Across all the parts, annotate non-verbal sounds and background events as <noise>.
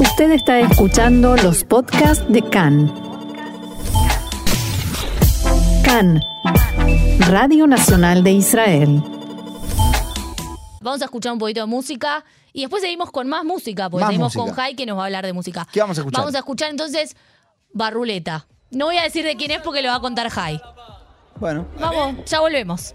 Usted está escuchando los podcasts de CAN. CAN, Radio Nacional de Israel. Vamos a escuchar un poquito de música y después seguimos con más música, porque Más seguimos música. con Jai que nos va a hablar de música. ¿Qué vamos a escuchar? Vamos a escuchar entonces Barruleta. No voy a decir de quién es porque lo va a contar Jai. Bueno, Vamos, ya volvemos.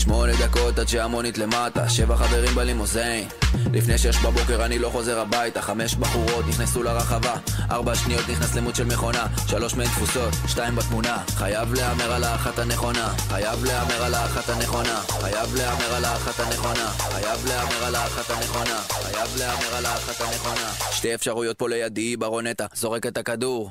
שמונה דקות עד שהמונית למטה שבע חברים בלימוזיין. לפני שש בבוקר אני לא חוזר הביתה חמש בחורות נכנסו לרחבה ארבע שניות נכנס למוד של מכונה שלוש מהן תפוסות, שתיים בתמונה. חייב להמר על האחת הנכונה חייב להמר על האחת הנכונה חייב להמר על האחת הנכונה חייב להמר על האחת הנכונה חייב להמר על האחת הנכונה. שתי אפשרויות פה לידי ברונטה זורק את הכדור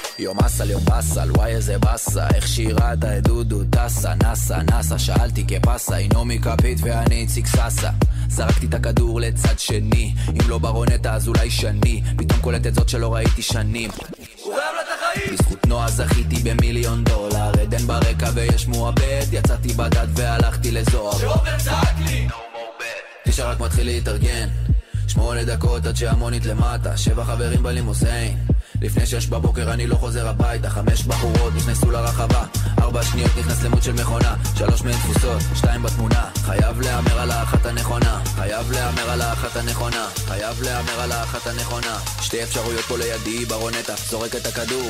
יום אסל יום באסל וואי איזה באסה איך שירת את דודו טסה נסה נסה שאלתי כפסה היא נעמי כפית ואני איציק ססה. זרקתי את הכדור לצד שני אם לא ברונטה אז אולי שני. פתאום קולטת זאת שלא ראיתי שנים. הוא חייב לה את החיים! בזכות נועה זכיתי במיליון דולר עדן ברקע ויש מועבד. יצאתי בדד והלכתי לזוהר. שעובר צעק לי! תשע רק מתחיל להתארגן. שמונה דקות עד שהמונית למטה שבע חברים בלימוסיין לפני שש בבוקר אני לא חוזר הביתה. חמש בחורות נכנסו לרחבה. ארבע שניות נכנס למוד של מכונה. שלוש מהן תפוסות, שתיים בתמונה. חייב להמר על האחת הנכונה. חייב להמר על האחת הנכונה. חייב להמר על האחת הנכונה. שתי אפשרויות פה לידי ברונטה. זורק את הכדור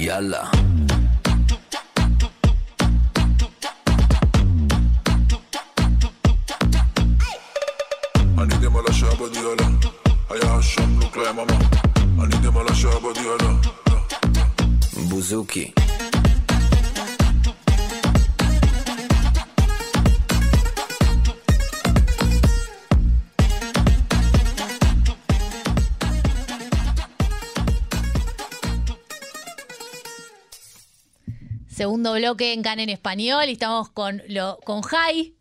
יאללה אני דם על השעה בדיאלה היה שם לוק ליממה אני דם על השעה בדיאלה בוזוקי Segundo bloque en CAN en español y estamos con, lo, con Jai,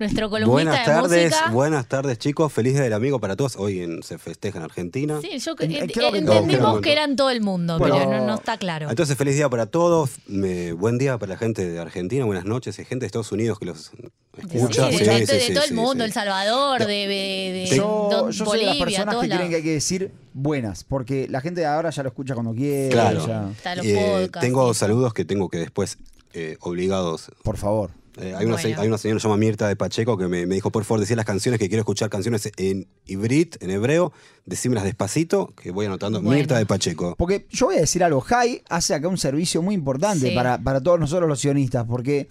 nuestro columnista Buenas de tardes, música. buenas tardes chicos, feliz día del amigo para todos. Hoy en- se festeja en Argentina. Sí, yo En- eh, creo que todos entendimos que eran todo el mundo, Bueno. pero no, no está claro. Entonces feliz día para todos, me- buen día para la gente de Argentina, buenas noches, hay gente de Estados Unidos que los escucha. Sí, Sí, de, gente sí, de sí, todo sí, el mundo, sí. El Salvador, de, de, de yo, don- yo soy de las Bolivia, personas todos que creen lados. que hay que decir buenas, porque la gente de ahora ya lo escucha cuando quiere. Claro. ya. Está los Eh, podcasts, tengo sí. saludos que tengo que después eh, obligados. Por favor. Eh, hay, una, se- Bueno. hay una señora que se llama Mirta de Pacheco que me, me dijo, por favor, decir las canciones que quiero escuchar, canciones en ibrit, en hebreo, decímelas despacito, que voy anotando. Bueno. Mirta de Pacheco. Porque yo voy a decir algo, Jai hace acá un servicio muy importante Sí. para, para todos nosotros los sionistas, porque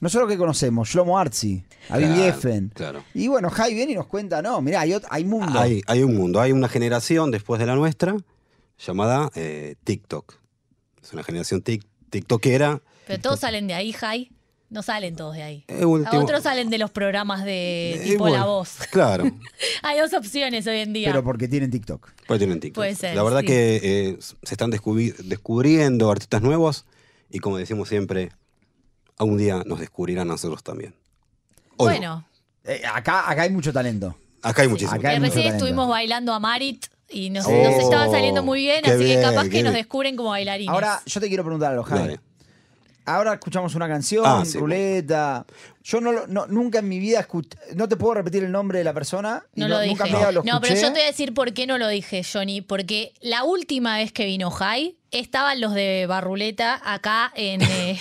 nosotros que conocemos, Shlomo Arzi, Aviv Claro, Geffen, claro. y bueno, Jai viene y nos cuenta, no, mirá, hay, hay mundo. Hay, hay un mundo, hay una generación después de la nuestra llamada eh, TikTok. Es una generación tic- tiktokera. Pero todos salen de ahí, Jai. No salen todos de ahí. Eh, último- Otros salen de los programas de Eh, tipo bueno, La Voz. Claro, <laughs> Hay dos opciones hoy en día. pero porque tienen TikTok. pues tienen TikTok. Puede ser, la verdad sí. que eh, se están descubri- descubriendo artistas nuevos y como decimos siempre, algún día nos descubrirán a nosotros también. O no. bueno, Eh, acá, acá hay mucho talento. acá hay muchísimo. acá hay mucho recién talento. estuvimos bailando a Marit y nos, Oh, nos estaba saliendo muy bien, así que capaz que nos descubren como bailarines. Ahora, yo te quiero preguntar algo, Jai. Dale. Ahora escuchamos una canción, Ah, sí, ruleta. Yo no, lo- no- nunca en mi vida escuché, no te puedo repetir el nombre de la persona. y No lo nunca dije. lo No, pero yo te voy a decir por qué no lo dije, Johnny. Porque la última vez que vino Jai, estaban los de Barruleta acá en, <laughs> eh,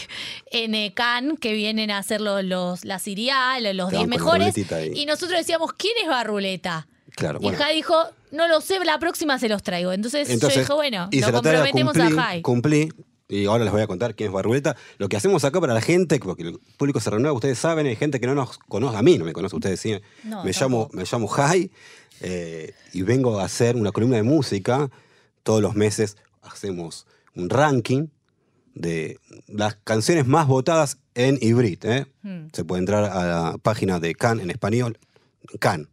en eh, Cannes, que vienen a hacer los, los, la Siria, los los 10 Estaban con la mejores. Y nosotros decíamos, ¿quién es Barruleta? Claro, y bueno. Jai dijo, no lo sé, la próxima se los traigo. Entonces, Entonces, yo dije, bueno, lo comprometemos cumplí, a Jai. Cumplí. Y ahora les voy a contar quién es Barruleta. Lo que hacemos acá para la gente, porque el público se renueva, ustedes saben, hay gente que no nos conoce, a mí no me conoce, ustedes sí. No, me, llamo, me llamo Jai eh, y vengo a hacer una columna de música. Todos los meses hacemos un ranking de las canciones más votadas en Ibrit. ¿eh? Hmm. Se puede entrar a la página de Can en español, Can.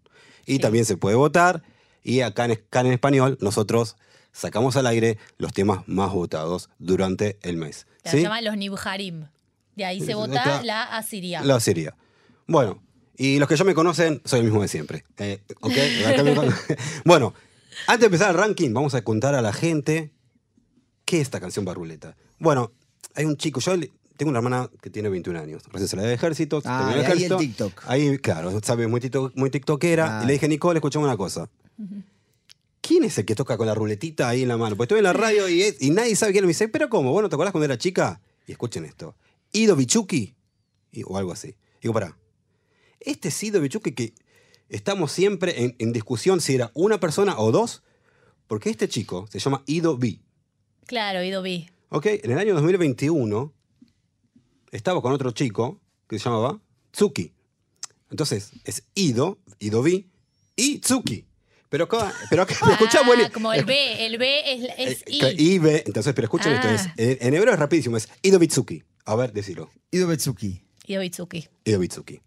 Y Sí. también se puede votar. Y acá en Can en español nosotros sacamos al aire los temas más votados durante el mes. Se ¿sí? llaman los Nibharim. De ahí se vota la Asiria. La Siria. Bueno, y los que ya me conocen, soy el mismo de siempre. Eh, ¿ok? Acá <laughs> me con- bueno, antes de empezar el ranking, vamos a contar a la gente qué es esta canción Barruleta. Bueno, hay un chico, yo tengo una hermana que tiene 21 años, recién salió del ejército. Ah, de ahí ejército. TikTok. Ahí, claro, sabe, muy, tiktok- muy tiktokera. Ah. Y le dije, Nicole, escuchame una cosa. ¿Quién es el que toca con la ruletita ahí en la mano? Pues estoy en la radio y, es- y nadie sabe quién es. Me dice, ¿pero cómo? Bueno, ¿te acuerdas cuando era chica? Y escuchen esto. Ido Bichuki. Y- o algo así. Digo, pará. Este es Ido Bichuki que estamos siempre en, en discusión si era una persona o dos, porque este chico se llama Ido B. Claro, Ido vi. ¿Ok? En el año 2021 estaba con otro chico que se llamaba Tsuki. Entonces, es Ido, Ido B y Tsuki. Pero acá, pero acá, pero Ah, bueno, como el B, el B es, es eh, I. I, B. Entonces, pero escuchen esto, Ah. es, en, en hebreo es rapidísimo, es Ido Bitsuki. A ver, decilo. Ido Betsuki. Ido Bitsuki. Ido Bitsuki.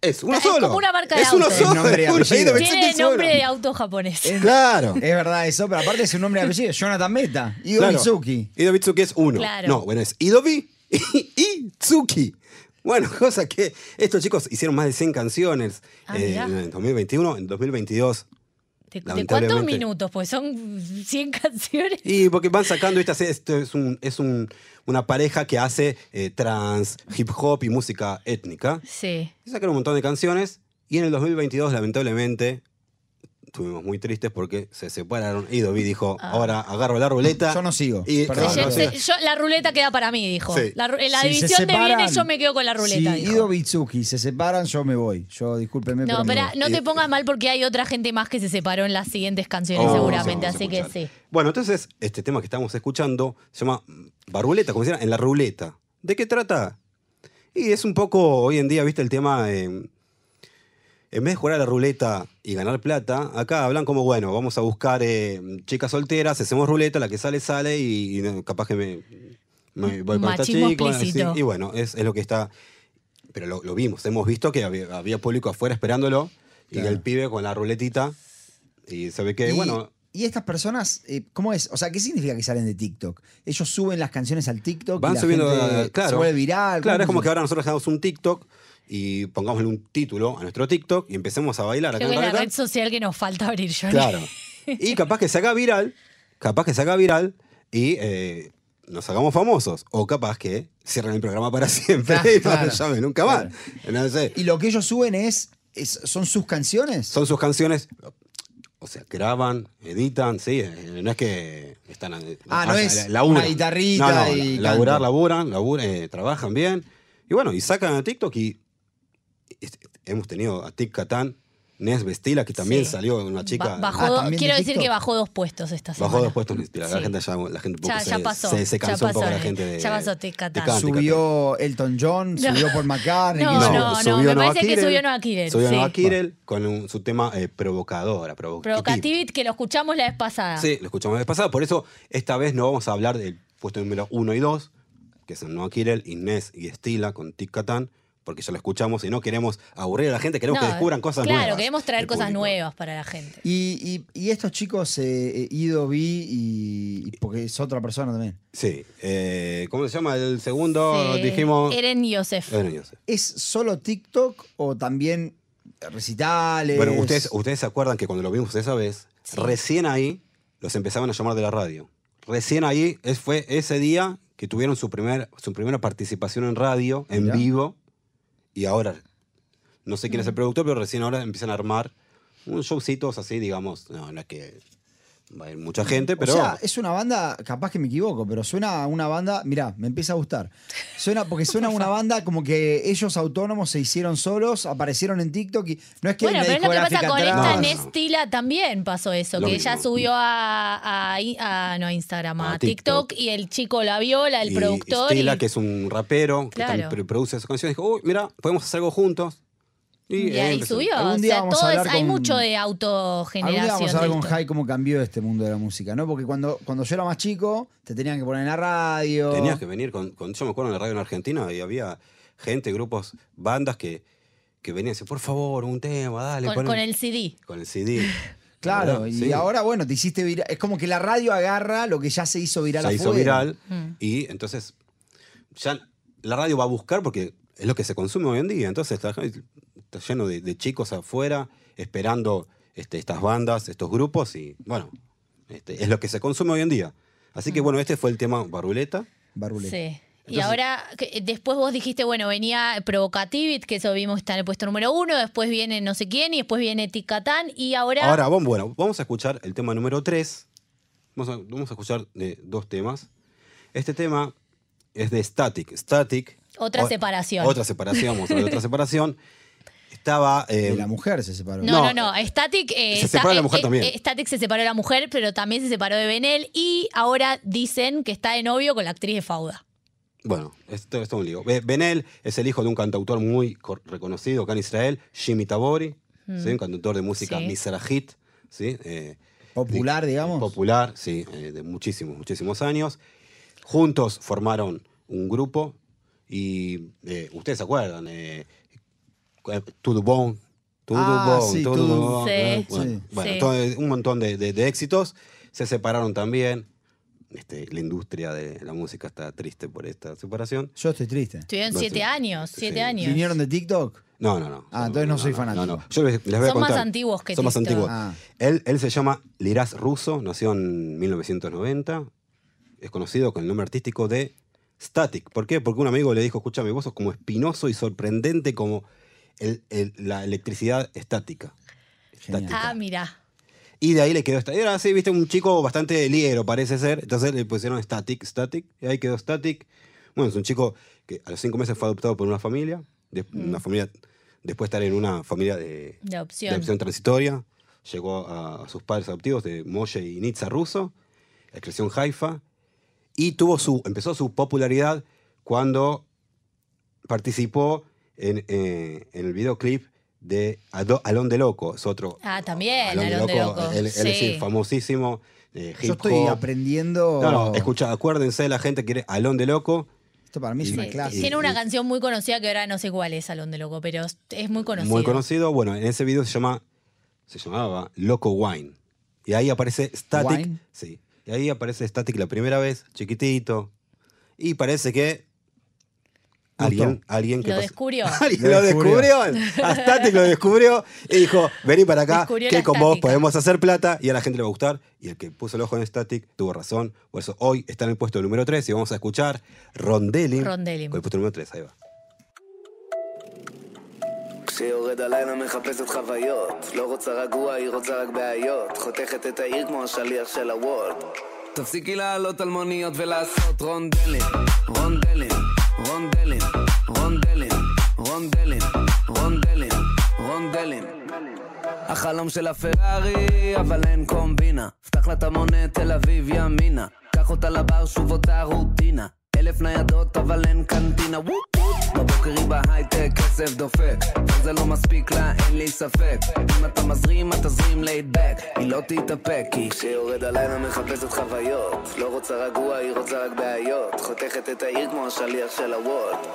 Es uno Es solo. como una marca de Es uno auto. solo. Es nombre y es uno, apellido. Ido Bitsuki Tiene solo. nombre de auto japonés. Claro. Es verdad eso, pero aparte es un nombre de apellido. Jonathan Meta. Ido Claro. Mitsuki. Ido Bitsuki es uno. Claro. No, bueno, es Idobi y, <laughs> y Tsuki. Bueno, cosa que estos chicos hicieron más de 100 canciones Ah, eh, mirá. en 2021, en 2022. ¿De, cuántos minutos? Pues son 100 <laughs> canciones. Y porque van sacando estas, esto es, un, es un- una pareja que hace eh, trans, hip hop y música étnica. Sí. Y sacaron un montón de canciones y en el 2022, lamentablemente, estuvimos muy tristes porque se separaron. Y Dovi dijo, Ah. ahora agarro la ruleta. Yo no sigo. Y- Perdón, Se- no, se- sí. yo- la ruleta queda para mí, dijo. Sí. La, Si se división de separan- bienes yo me quedo con la ruleta. Si. Ido Bitsuki se separan, yo me voy. Yo, discúlpeme, No, pero no te pongas mal porque hay otra gente más que se separó en las siguientes canciones Oh, seguramente, así que sí. Bueno, entonces, este tema que estamos escuchando se llama Baruleta, como decían, en la ruleta. ¿De qué trata? Y es un poco, hoy en día, viste el tema, eh, en vez de jugar a la ruleta y ganar plata, acá hablan como, bueno, vamos a buscar eh, chicas solteras, hacemos ruleta, la que sale, sale y, y no, capaz que me, me voy con esta chica. así. y bueno, es, es lo que está... Pero lo, lo vimos, hemos visto que había, había público afuera esperándolo y el pibe con la ruletita y se ve que, Y- bueno... ¿Y estas personas, eh, cómo es? O sea, ¿qué significa que salen de TikTok? Ellos suben las canciones al TikTok. y Van la subiendo, gente claro. Se vuelve viral. Claro, ¿cómo es como que ahora nosotros hagamos un TikTok y pongámosle un título a nuestro TikTok y empecemos a bailar acá Creo que en es la red social que nos falta abrir, Johnny. Claro. Y <laughs> capaz que se haga viral, capaz que se haga viral y eh, nos hagamos famosos. O capaz que cierren el programa para <laughs> siempre y no nos llamen nunca más. No sé. Y lo que ellos suben es, es- son sus canciones. Son sus canciones. O sea, graban, editan, sí. eh, No es que están. Ah, no es laburan. una guitarrita No, no, y Laburar, canto. laburan, laburan, eh, trabajan bien. Y bueno, y sacan a TikTok y. y hemos tenido a Tic Catán, Nes Vestila, que también Sí. salió una chica. Ba- bajó Ah, do- ¿también de quiero decir que bajó dos puestos esta semana. Bajó dos puestos. La, Sí. gente ya, la gente un poco Ya- se, ya pasó, se, se ya cansó un poco la gente de. Ya pasó Tic Catán. Subió Elton John, No. subió Paul McCartney. No, ¿qué hizo? no, no, me parece que Kirel, subió Noah Kirel, Subió sí. Noah Kirel con un- su tema eh, provocadora. Provocativit, que lo escuchamos la vez pasada. Sí, lo escuchamos la vez pasada. Por eso, esta vez no vamos a hablar del puesto número 1 y 2, que son Noah Kirel, Inés y Estila con Tic Catán, porque ya lo escuchamos y no queremos aburrir a la gente, queremos No, que descubran cosas claro, nuevas. queremos traer cosas público. nuevas para la gente. Y, y- y estos chicos, eh, eh, Ido, Vi y, y porque es otra persona también. Sí. eh, ¿Cómo se llama el segundo? Sí. Dijimos. Eren Yosef. Eren Yosef. ¿Es solo TikTok o también recitales? Bueno, ustedes, ustedes se acuerdan que cuando lo vimos esa vez, Sí. recién ahí los empezaban a llamar de la radio. Recién ahí es- fue ese día que tuvieron su, primer, su primera participación en radio, en vivo, y ahora, no sé quién Mm. es el productor, pero recién ahora empiezan a armar unos showcitos así, digamos, no, no es que va a ir mucha gente, pero... O sea, es una banda, capaz que me equivoco, pero suena a una banda, mirá, me empieza a gustar. Suena, porque <laughs> suena a una banda como que ellos autónomos se hicieron solos, aparecieron en TikTok y no es que Bueno, pero es lo que pasa con atrás. esta No, no. Nestila también pasó eso, Lo que mismo. ella subió a, a, a- no, a Instagram, a, A TikTok. TikTok. y el chico la vio, la, el y productor. Stila, y- que es un rapero, que Claro. también pr- produce esas canciones, dijo, uy, mira, podemos hacer algo juntos. Y, ahí empezó. subió. Algún O día sea, vamos a todo es- hablar hay con- mucho de Algún día autogeneración. vamos a hablar con. Jai cómo cambió este mundo de la música, ¿no? Porque cuando, cuando yo era más chico, te tenían que poner en la radio. Tenías que venir con, con- Yo me acuerdo en la radio en Argentina y había gente, grupos, bandas que, que venían y decían, por favor, un tema, dale. Con, poné". con el CD. Con el CD. <laughs> Claro, ¿Verdad? y Sí. ahora, bueno, te hiciste viral. Es como que la radio agarra lo que ya se hizo viral se hizo afuera. viral Mm. y entonces ya la radio va a buscar porque es lo que se consume hoy en día. Entonces está, lleno de, de chicos afuera esperando este, estas bandas, estos grupos y bueno, este, es lo que se consume hoy en día. Así Mm. que bueno, este fue el tema Baruleta. Barbuleta. Sí. y Entonces- ahora, que- después vos dijiste, bueno, venía Provocativit, que eso vimos está en el puesto número uno, después viene no sé quién, y después viene Ticatán, y ahora. Ahora, vamos, bueno, vamos a escuchar el tema número 3. Vamos a, vamos a escuchar de dos temas. Este tema es de Static. Static. Otra o- separación. Otra separación, vamos a de otra <laughs> separación. Estaba. eh, De la mujer se separó. No, no, No, no. Static. eh, se separó la eh, mujer eh, también. eh, Static se separó de la mujer, pero también se separó de Benel. Y ahora dicen que está de novio con la actriz de Fauda. Bueno, esto, esto es un lío. Be- Benel es el hijo de un cantautor muy co- reconocido acá en Israel, Jimmy Tabori, ¿sí? un cantautor de música Sí. Mizrahit, ¿sí? Eh, Popular, de- digamos. Popular, sí, eh, de muchísimos, muchísimos años. Juntos formaron un grupo y eh, ustedes se acuerdan, eh, Todo Bon, Todo Ah, Bon, sí, Todo Todo- Bon, Sí. eh, bueno, Sí. bueno, un montón de, de- de éxitos. Se separaron también. Este, la industria de la música está triste por esta separación. Yo estoy triste. Estuvieron No, siete años, siete Sí. años. ¿Vinieron de TikTok? No, no, no. Ah, entonces no soy fanático. No, no. Yo les, les voy a Son más antiguos que Son más antiguos. Ah. Él, él se llama Liraz Russo, nació en 1990. Es conocido con el nombre artístico de Static. ¿Por qué? Porque un amigo le dijo, escúchame, vos sos como espinoso y sorprendente como el- el- la electricidad estática. Estática. Ah, mira. Y de ahí le quedó esta. Era así, viste, un chico bastante liero, parece ser. Entonces le pusieron Static, Static. Y ahí quedó Static. Bueno, es un chico que a los cinco meses fue adoptado por una familia. de- Una familia. Después de estar en una familia de, De de opción. adopción transitoria. Llegó a, a sus padres adoptivos de Moshe y Nitza Russo. Creció en Haifa. Y tuvo su, empezó su popularidad cuando participó en, eh, en el videoclip de Ado- Alón de Loco. Es otro. Ah, también, Alón Alón de Loco. Él, él Sí. es el famosísimo. eh, Yo estoy hop. aprendiendo. No, no, escucha, acuérdense, la gente quiere Alón de Loco. Esto para mí es una clase. Tiene una y- canción muy conocida que ahora no sé cuál es, Salón de Loco, pero es muy conocida. Muy conocido. Bueno, en ese video se llama. Se llamaba Loco Wine. Y ahí aparece Static. Wine. Sí. Y ahí aparece Static la primera vez, chiquitito. Y parece que. Alguien, alguien que Lo pas- descubrió. <laughs> Alguien Lo lo descubrió. descubrió. A Static lo descubrió y dijo: Vení para acá, Descubrió que la con vos estática. podemos hacer plata y a la gente le va a gustar. Y el que puso el ojo en Static tuvo razón. Por eso hoy está en el puesto número 3 y vamos a escuchar Rondelin. Rondelin. Con el puesto número 3, ahí va. כשיורד הלילה מחפשת חוויות לא רוצה רגוע, היא רוצה רק בעיות חותכת את העיר כמו השליח של הוולט תפסיקי לעלות על מוניות ולעשות רונדלים רונדלים, רונדלים, רונדלים, רונדלים, רונדלים, רונדלים החלום של הפרארי, אבל אין קומבינה. פתח לה את המונה, תל אביב ימינה. קח אותה לבר, שוב אותה רוטינה. אלף ניידות, אבל אין קנטינה. וופ. בבוקר היא בהייטק, כסף דופק. וזה לא מספיק לה, אין לי ספק. אם אתה מזרים, אתה תזרים ליידבק. היא לא תתאפק, כי כשיורד הלילה מחפשת חוויות. לא רוצה רגוע, היא רוצה רק בעיות. חותכת את העיר כמו השליח של הוולט.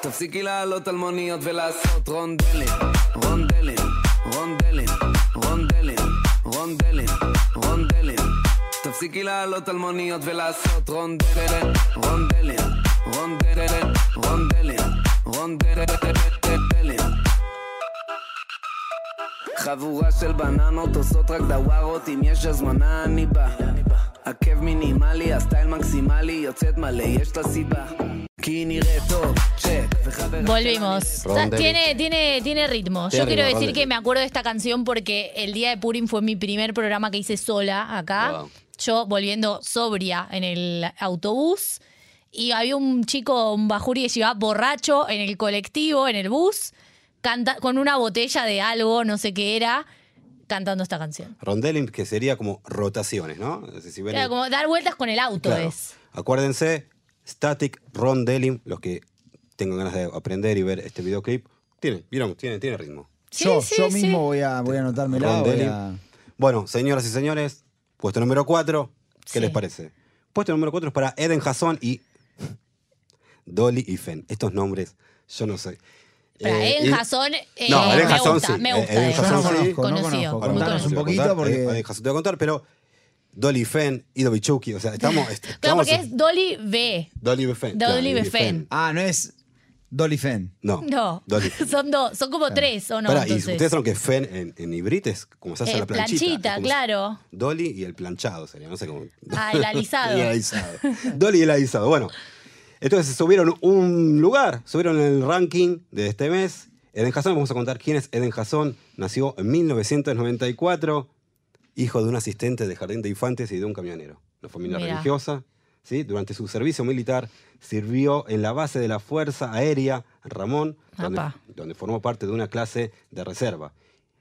תפסיקי לעלות על מוניות ולעשות רונדלים, רונדלים, רונדלים, רונדלים, רונדלים, רונדלים. תפסיקי לעלות על מוניות ולעשות רונדלים, רונדלים. חבורה של בננות עושות רק דווארות אם יש הזמנה אני בא עקב מינימלי, הסטייל מקסימלי, יוצאת מלא, יש לה סיבה. כי היא נראית טוב, צ'ק, וחברה... Volvimos. Rondelli. Tiene, tiene, tiene ritmo. Tiene Yo quiero ritmo, decir Rondelli. que me acuerdo de esta canción porque el día de Purim fue mi primer programa que hice sola acá. Wow. Yo volviendo sobria en el autobús. y había un chico, un bajuri que se iba borracho en el colectivo, en el bus, canta, con una botella de algo, no sé qué era, cantando esta canción. Rondelling, que sería como rotaciones, ¿no? Es decir, si ven el- como dar vueltas con el auto Claro. es. Acuérdense, Static Rondelling, los que tengan ganas de aprender y ver este videoclip, tiene, vieron, tiene, tiene ritmo. Sí, yo sí, yo sí. mismo voy a, voy a anotármela. voy Rondelli. a- Bueno, señoras y señores, puesto número 4, ¿qué Sí. les parece? Puesto número 4 es para Eden Hasson y Dolly y Fen. Estos nombres, yo no sé. Para Eh, Eden Hasson, eh, No, me, gusta, sí. me Eh, gusta. Eden Yo no sí. Conozco, no Conocido, conozco. conocido. un a poquito contar, porque... eh, Eden Hasson te voy a contar, pero Dolly y Fen, Ido Bichuki, o sea, estamos... <laughs> Claro, estamos porque es Dolly B. Dolly y Fen. Dolly claro, y Fen. Ah, no es Dolly Fen. No. No, <laughs> son dos, son como tres, ¿o no? Pará, y Entonces, ustedes saben que Fen en, en hibrit es como se hace Eh, la planchita. planchita, claro. Dolly y el planchado sería, no sé cómo. Ah, el alisado. <laughs> Y el alisado. Dolly y el alisado. Bueno, entonces subieron un lugar, subieron el ranking de este mes. Eden Hasson, vamos a contar quién es Eden Hasson. Nació en 1994, hijo de un asistente de jardín de infantes y de un camionero. Una familia Mira. religiosa. ¿sí? Durante su servicio militar sirvió en la base de la Fuerza Aérea Ramón, donde, donde formó parte de una clase de reserva.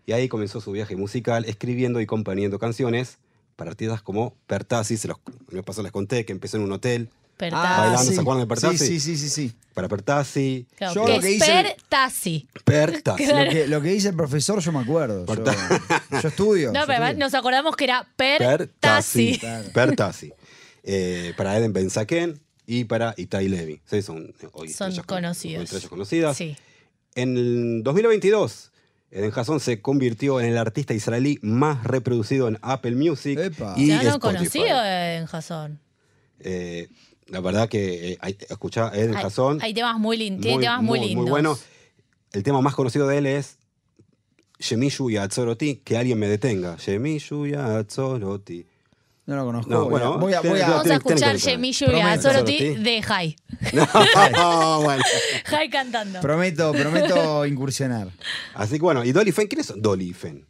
Y ahí comenzó su viaje musical, escribiendo y componiendo canciones para artistas como Pertasi, se los, mes pasado les conté que empezó en un hotel Pertasi. Bailando, ¿se acuerdan de Pertasi? Sí, sí, sí, sí. sí. para Pertasi, Claro, Yo que lo que es hice- Pertasi. Pertasi. Lo, que, lo que dice el profesor yo me acuerdo. Yo, yo estudio. No, yo pero además estudio. nos acordamos que era Pertasi. Pertasi. Pertasi. Eh, para Eden Benzaken y para Itai Levi. Sí, son hoy Son estrellas con- conocidos. estrellas conocidas. Sí. En el 2022, Eden Hasson se convirtió en el artista israelí más reproducido en Apple Music Epa. y Ya no Spotify. conocido en Jason. Eh, la verdad que eh, hay- escuchá a Eden Hay, Hasson. hay temas muy lindos. Tiene temas muy, lindos. Muy bueno. El tema más conocido de él es Shemishu y Atzoroti, que alguien me detenga. Shemishu y Atzoroti. No lo conozco. No, voy, bueno, a, voy, a, voy a- Vamos a escuchar. Yemillo y Azoroti. de Jai. <laughs> No, bueno. Jai cantando. prometo, prometo incursionar. Así que bueno, ¿y Dolly Fen? ¿Quiénes son Dolly y Fen?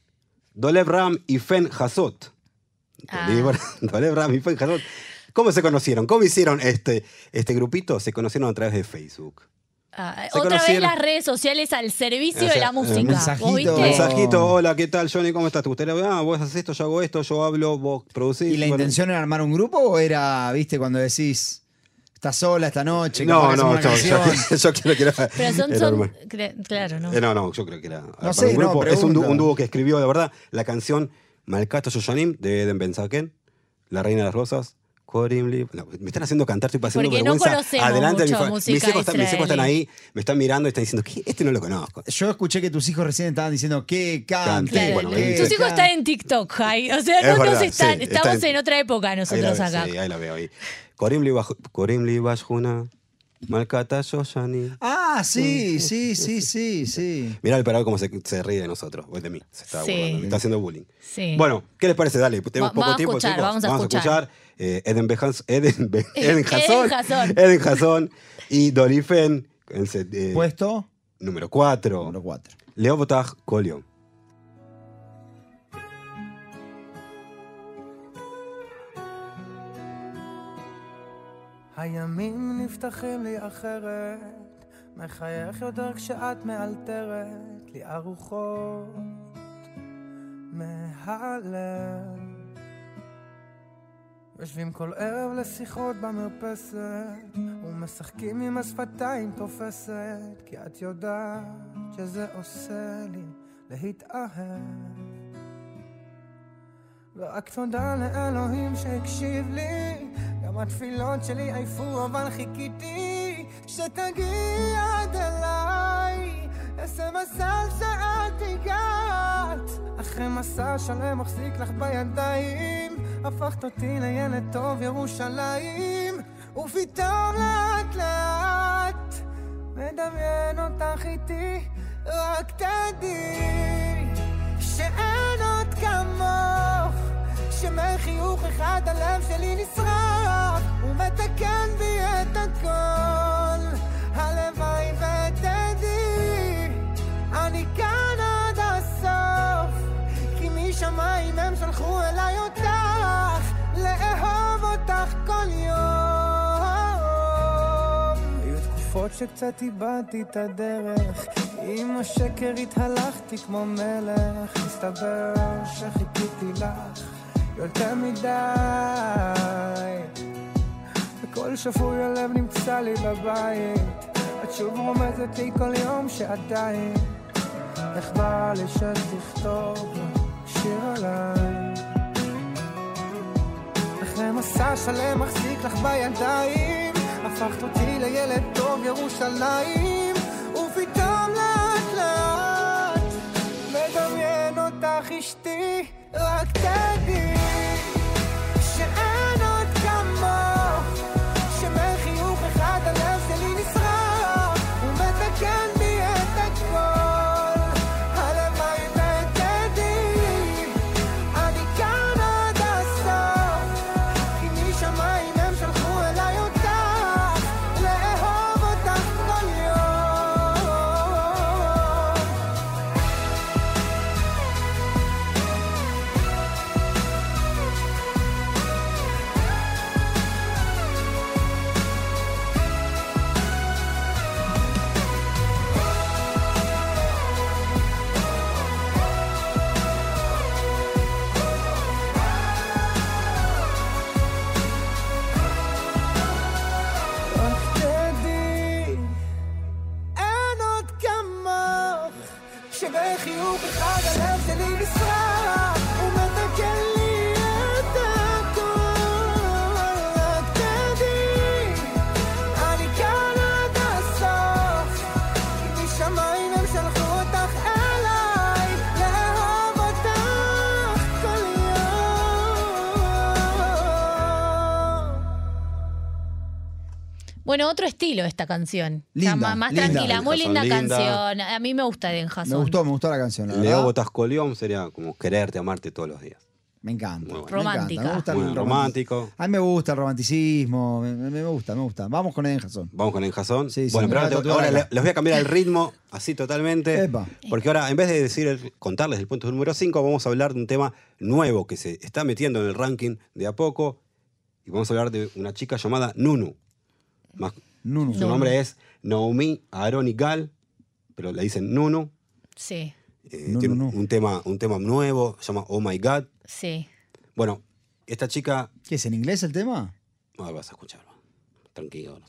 Dolev Ram y Fen Hazot. Ah. Dolev, <laughs> Dolev Ram y Fen Hazot. ¿Cómo se conocieron? ¿Cómo hicieron este, este grupito? Se conocieron a través de Facebook. Ah, otra vez las redes sociales al servicio O sea, de la música. mensajito. ¿Vos viste? Mensajito, hola, ¿qué tal, Johnny? ¿Cómo estás? ¿Te gustaría? Ah, vos haces esto, yo hago esto, yo hablo, vos producís. ¿Y la bueno. intención era armar un grupo o era, viste, cuando decís, estás sola esta noche? No, no, yo, yo, canción"? <laughs> yo creo que era. Pero son, era son normal. cre- claro, ¿no? Eh, no, no, yo creo que era. sé, un no, grupo. es un, dúo- pregunto. un dúo que escribió, de verdad, la canción Malcato Yoyanim de Eden Benzaken, La Reina de las Rosas. Korim Li- no, me están haciendo cantar, estoy pasando Porque no vergüenza. conocemos Adelante, mucho mi fa- música mis, hijos están, mis hijos están israelí. ahí, me están mirando y están diciendo, ¿qué? Este no lo conozco. Yo escuché que tus hijos recién estaban diciendo que cante. Cante, Claro, bueno, que tus hijos cante". están en TikTok, Jai. O sea, Es no nos verdad, están, sí, estamos está en- en otra época Ahí la nosotros veo, acá. sí, ahí la veo ahí. Baj- Li Bajuna, Malkata Yoyanim. Ah, sí, sí, sí, sí, sí. Mirá el parado cómo se, se ríe de nosotros, o de mí. Se está Sí. burlando, está haciendo bullying. Sí. Bueno, ¿qué les parece? Dale, tenemos Va- poco vamos a tiempo. escuchar, chicos. vamos a escuchar. eh, Eden Behans, Eden, Be- <laughs> Eden Hasson. Eden Hasson <laughs> y Dorifen, eh, Puesto número 4. número 4. Leobotag Kolion. הימים נפתחים לי אחרת, מחייך יותר כשאת מאלתרת לי ארוחות מהלב. יושבים כל ערב לשיחות במרפסת, ומשחקים עם השפתיים תופסת, כי את יודעת שזה עושה לי להתאהב. ורק תודה לאלוהים שהקשיב לי גם התפילות שלי עייפו אבל חיכיתי שתגיעי עד אליי. איזה מזל שאת הגעת. אחרי מסע שלם מחזיק לך בידיים. הפכת אותי לילד טוב ירושלים. ופתאום לאט לאט מדמיין אותך איתי. רק תדעי שאין עוד כמוך שמחיוך אחד הלב שלי נשרף. ומתקן בי את הכל. הלוואי ותדעי אני כאן עד הסוף. כי משמיים הם שלחו אליי אותך לאהוב אותך כל יום. היו תקופות שקצת איבדתי את הדרך. עם השקר התהלכתי כמו מלך. מסתבר שחיכיתי לך יותר מדי. וכל שפוי הלב נמצא לי בבית. את שוב רומזת לי כל יום שעדיין איך בא לי שתכתוב שיר עליי. אחרי מסע שלם מחזיק לך בידיים הפכת אותי לילד טוב ירושלים esta canción. Linda, O sea, más, más linda. tranquila, muy Linda, canción. A mí me gusta Den Me Jason. gustó, me gustó la canción, la Leo verdad. Botascolión sería como quererte, amarte todos los días. Me encanta. Muy me bueno. Romántica. encanta, Me gusta Muy el romántico. A mí me gusta el romanticismo. Me, me- me gusta, me gusta. Vamos con Eden Jason. Vamos con Enjazón. Sí, sí, bueno, me pero ahora, te- tatuar ahora acá. le- les voy a cambiar el ritmo así totalmente. Epa. Porque ahora, en vez de decir el- contarles el punto número 5, vamos a hablar de un tema nuevo que se está metiendo en el ranking de a poco. Y vamos a hablar de una chica llamada Nunu. Más- Nunu. Su nombre es Naomi Aroni Gal, pero le dicen Nunu. Sí, Eh, Nunu, tiene un, tema, un tema nuevo, se llama Oh My God. sí. Bueno, esta chica. ¿Qué es en inglés el tema? Ah, vas a escucharlo. Tranquilo.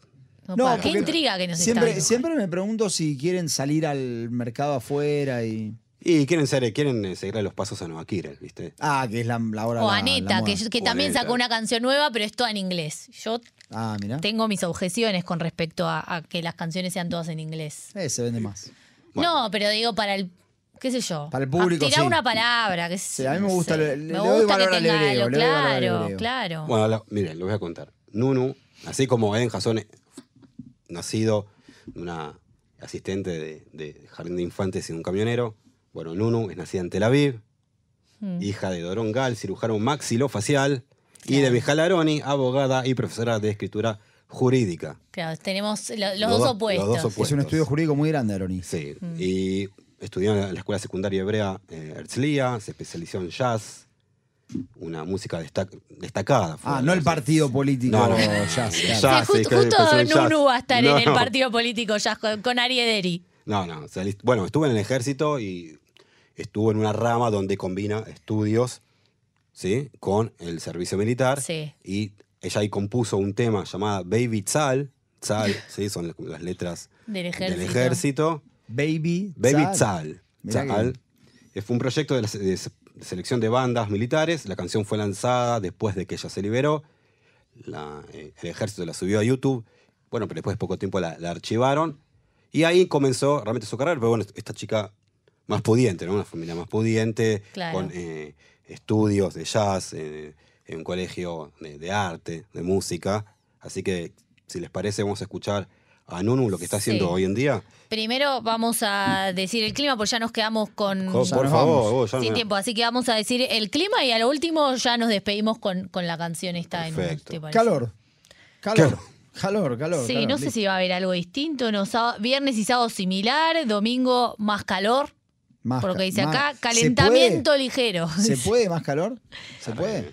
No, No, qué intriga que nos Siempre, está siempre me pregunto si quieren salir al mercado afuera y. Y quieren ser, quieren eh, seguirle los pasos a Nueva Kirel, ¿viste? Ah, que es la, la hora. O la- Aneta, la que, que O también Aneta. sacó una canción nueva, pero es toda en inglés. Yo Ah, mira. tengo mis objeciones con respecto a, a que las canciones sean todas en inglés. Eh, se vende más. No, pero digo para el, qué sé yo. Para el público, Tirar sí. una palabra. Que Sí, a mí me gusta, sé. le- me le doy gusta que valor al tenga hebreo, algo, le doy valor al claro, hebreo. claro. Bueno, la- miren, les voy a contar. Nunu, así como Eden Jason, nacido de una asistente de, de jardín de infantes y un camionero. Bueno, Nunu es nacida en Tel Aviv, Mm. hija de Dorón Gal, cirujano maxilofacial, y de Mijal Aroni, abogada y profesora de escritura jurídica. Claro, tenemos lo- los, Los dos opuestos. los dos Es un estudio jurídico muy grande, Aroni. Sí, y estudió en la escuela secundaria hebrea eh, Herzliya, se especializó en jazz, una música destac- destacada. fue, Ah, no el partido político No, no. jazz. Sí, claro. Jazz, justo justo jazz. Nunu va a estar No, en el partido político ya con, con Ari Ederi. No, no. Bueno, estuvo en el ejército y estuvo en una rama donde combina estudios, ¿sí? Con el servicio militar. Sí. Y ella ahí compuso un tema llamado Baby Tzal. Tzal, <laughs> ¿sí? Son las letras Del ejército. del ejército. Baby. Baby Tzal. Tzal. Eh, Fue un proyecto de, la selección de bandas militares. La canción fue lanzada después de que ella se liberó. La- eh, el ejército la subió a YouTube. Bueno, pero después de poco tiempo la, la archivaron. Y ahí comenzó realmente su carrera. Pero bueno, esta chica más pudiente, ¿no? Una familia más pudiente, Claro. con eh, estudios de jazz, eh, en un colegio de, de arte, de música. Así que, si les parece, vamos a escuchar a Nunu lo que está haciendo Sí. hoy en día? Primero vamos a decir el clima, porque ya nos quedamos con Ya por nos favor, vos, ya sin me- tiempo. Así que vamos a decir el clima y a lo último ya nos despedimos con, con la canción esta. en. Calor. Calor. Calor, calor. Sí, calor, no sé listo. si va a haber algo distinto. No, sábado- viernes y sábado similar, domingo más calor, Más por lo que ca- dice más- acá, ¿Se calentamiento ligero. ¿Se <laughs> puede más calor? ¿Se puede?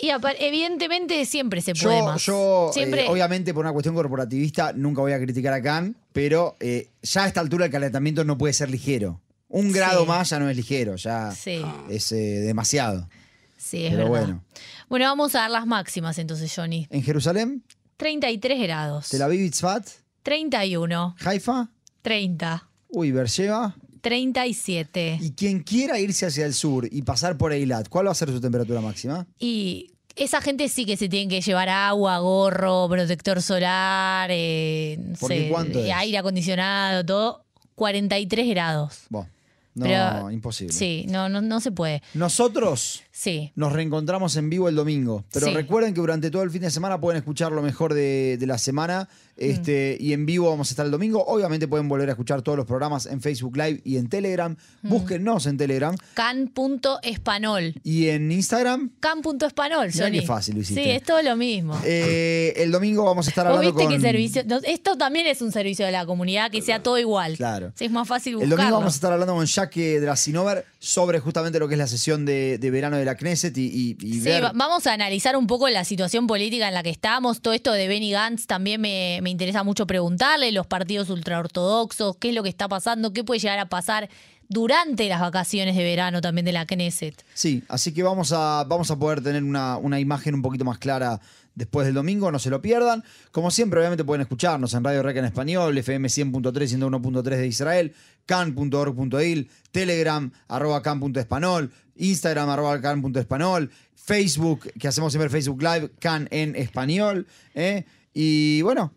Y evidentemente siempre se puede Yo, más. yo eh, siempre, obviamente, por una cuestión corporativista, nunca voy a criticar a Khan, pero eh, ya a esta altura el calentamiento no puede ser ligero. Un Sí. grado más ya no es ligero, ya Sí, es eh, demasiado. sí, es pero verdad. bueno. Bueno, vamos a dar las máximas entonces, Johnny. En Jerusalén, 33 grados. Tel Aviv, Tzfat, 31, Haifa, 30, uy, Beersheba. 37. Y quien quiera irse hacia el sur y pasar por Eilat, ¿cuál va a ser su temperatura máxima? Y esa gente sí que se tiene que llevar agua, gorro, protector solar, eh, no ¿Por qué sé, aire acondicionado, todo. 43 grados. Bueno, no, Pero- imposible. Sí, no, no, no se puede. Nosotros Sí. nos reencontramos en vivo el domingo. Pero Sí. recuerden que durante todo el fin de semana pueden escuchar lo mejor de, de la semana. Este, Mm. Y en vivo vamos a estar el domingo. Obviamente pueden volver a escuchar todos los programas en Facebook Live y en Telegram. Mm. Búsquennos en Telegram. Can.espanol. Y en Instagram. Can.espanol, qué fácil lo hiciste. Sí, es todo lo mismo. eh, el domingo vamos a estar ¿Vos hablando viste con... qué servicio? no, esto también es un servicio de la comunidad, que sea todo igual. Claro. Sí, es más fácil El buscarlo. domingo vamos a estar hablando con Jaque Drasinover sobre justamente lo que es la sesión de, de verano de la Knesset y, y- y Sí, ver... vamos a analizar un poco la situación política en la que estamos. Todo esto de Benny Gantz también me, me interesa mucho preguntarle, los partidos ultraortodoxos, qué es lo que está pasando, qué puede llegar a pasar durante las vacaciones de verano también de la Knesset. Sí, así que vamos a, vamos a poder tener una, una imagen un poquito más clara después del domingo, no se lo pierdan. Como siempre, obviamente pueden escucharnos en Radio Reca en español, FM 100.3, 101.3 de Israel, can.org.il, Telegram, arroba can.espanol, Instagram, arroba can.espanol, Facebook, que hacemos siempre Facebook Live, can en español. ¿eh? Y bueno,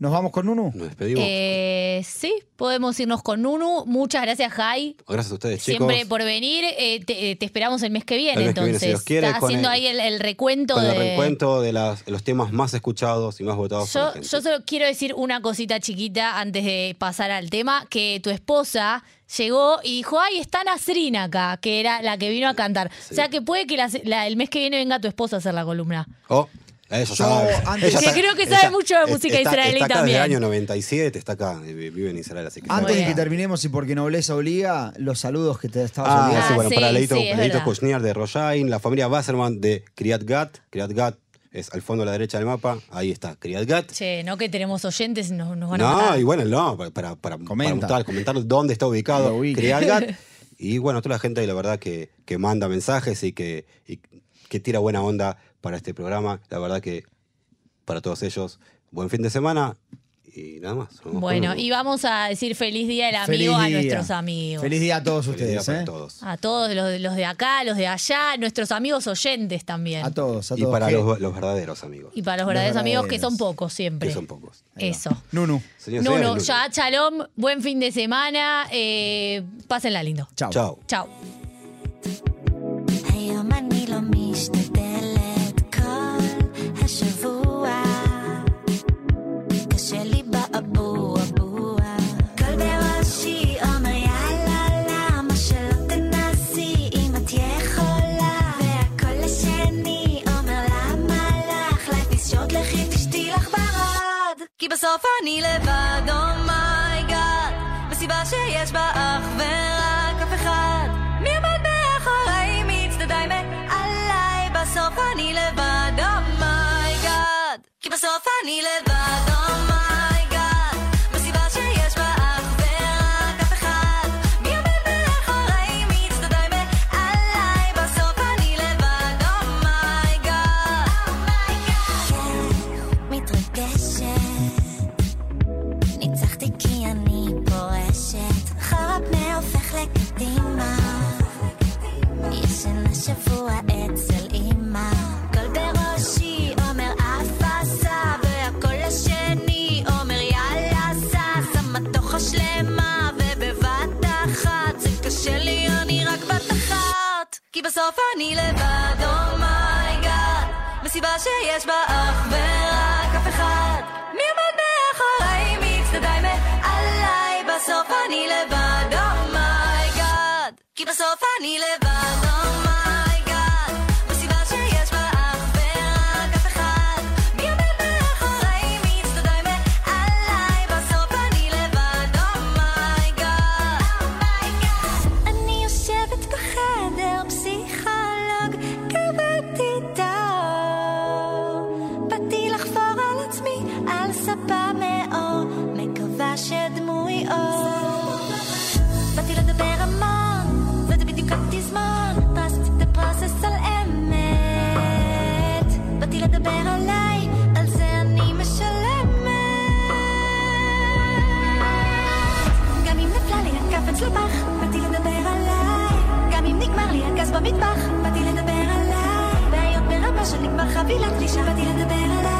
nos vamos con Nunu. Nos despedimos. Eh, sí, podemos irnos con Nunu. Muchas gracias, Jai. Gracias a ustedes, chicos. Siempre por venir. Eh, te, eh, te esperamos el mes que viene, El mes que viene, entonces. si quiere, haciendo el- ahí el, el recuento Con de. el recuento de las- los temas más escuchados y más votados por Yo, la gente. yo solo quiero decir una cosita chiquita antes de pasar al tema, que tu esposa llegó y dijo, ay, está Nasrina acá, que era la que vino a cantar. O sea que puede que la- la- el mes que viene venga tu esposa a hacer la columna. Oh, Yo, sabe. antes- Que está- creo que sabe ella mucho de música está- israelí está acá también. Desde el año 97 está acá, eh, vive en Israel, así que Antes de que terminemos y porque nobleza obliga, los saludos que te estabas Ah, olvidando. sí, bueno, sí, para Leito, sí, Leito. Kushner de Rojain, la familia Wasserman de Kriat Gat. Kriat Gat es al fondo a la derecha del mapa, ahí está, Kriat Gat. Che, no que tenemos oyentes, nos, nos van a No, y bueno, no, para, para, para, para Comenta. mostrar, comentar dónde está ubicado Lo ubica. Kriat Gat. <laughs> Y bueno, toda la gente, la verdad, que, que manda mensajes y que, y que tira buena onda para este programa. La verdad que para todos ellos, buen fin de semana y nada más. Bueno, y vamos a decir feliz día del amigo a nuestros amigos. Feliz día a todos Feliz día ustedes. para ¿eh? todos. A todos los, los de acá, los de allá, nuestros amigos oyentes también. A todos, a Y todos. para Que- los, los verdaderos amigos, Y para los verdaderos amigos, que son pocos siempre. que son pocos. Eso. Nunu. Señor, No, señores, no, Lulu. ya, shalom, buen fin de semana, eh, pásenla lindo. Chao. Chao. Chao. בסוף אני לבד אומייגאד מסיבה שיש בה אך ורק אף אחד. מי עומד מאחורי מצדדיי מעליי? בסוף אני לבד אומייגאד כי בסוף אני לבד שיש בה אך ורק אף אחד. מי עומד מאחוריי, מי צדדיי מעליי? בסוף אני לבד, אומייגאד. Oh כי בסוף אני לבד. מאור, מקווה שדמוי אור. באתי לדבר המון, וזה בדיוק התזמון, פרסתי את הפרוסס על אמת. באתי לדבר עליי, על זה אני משלמת. גם אם נפלה לי הקפץ לפח, באתי לדבר עליי. גם אם נגמר לי הגז במטבח, באתי לדבר עליי. בעיות ברמה של נגמר חבילת גלישה, באתי לדבר עליי.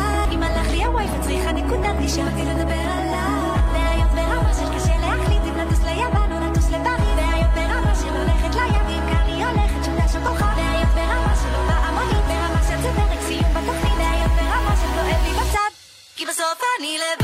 מקוטט נשארתי לדבר עליו. והיות ברמה שיש קשה להחליט אם לטוס ליוון או לטוס לפריז. והיות ברמה של הולכת לים ואם קר לי הולכת שומדה שם כוכב והיות ברמה של לא בהמונית ברמה של זה פרק סיום בתוכנית. והיות ברמה של כואב לי בצד כי בסוף אני לבד.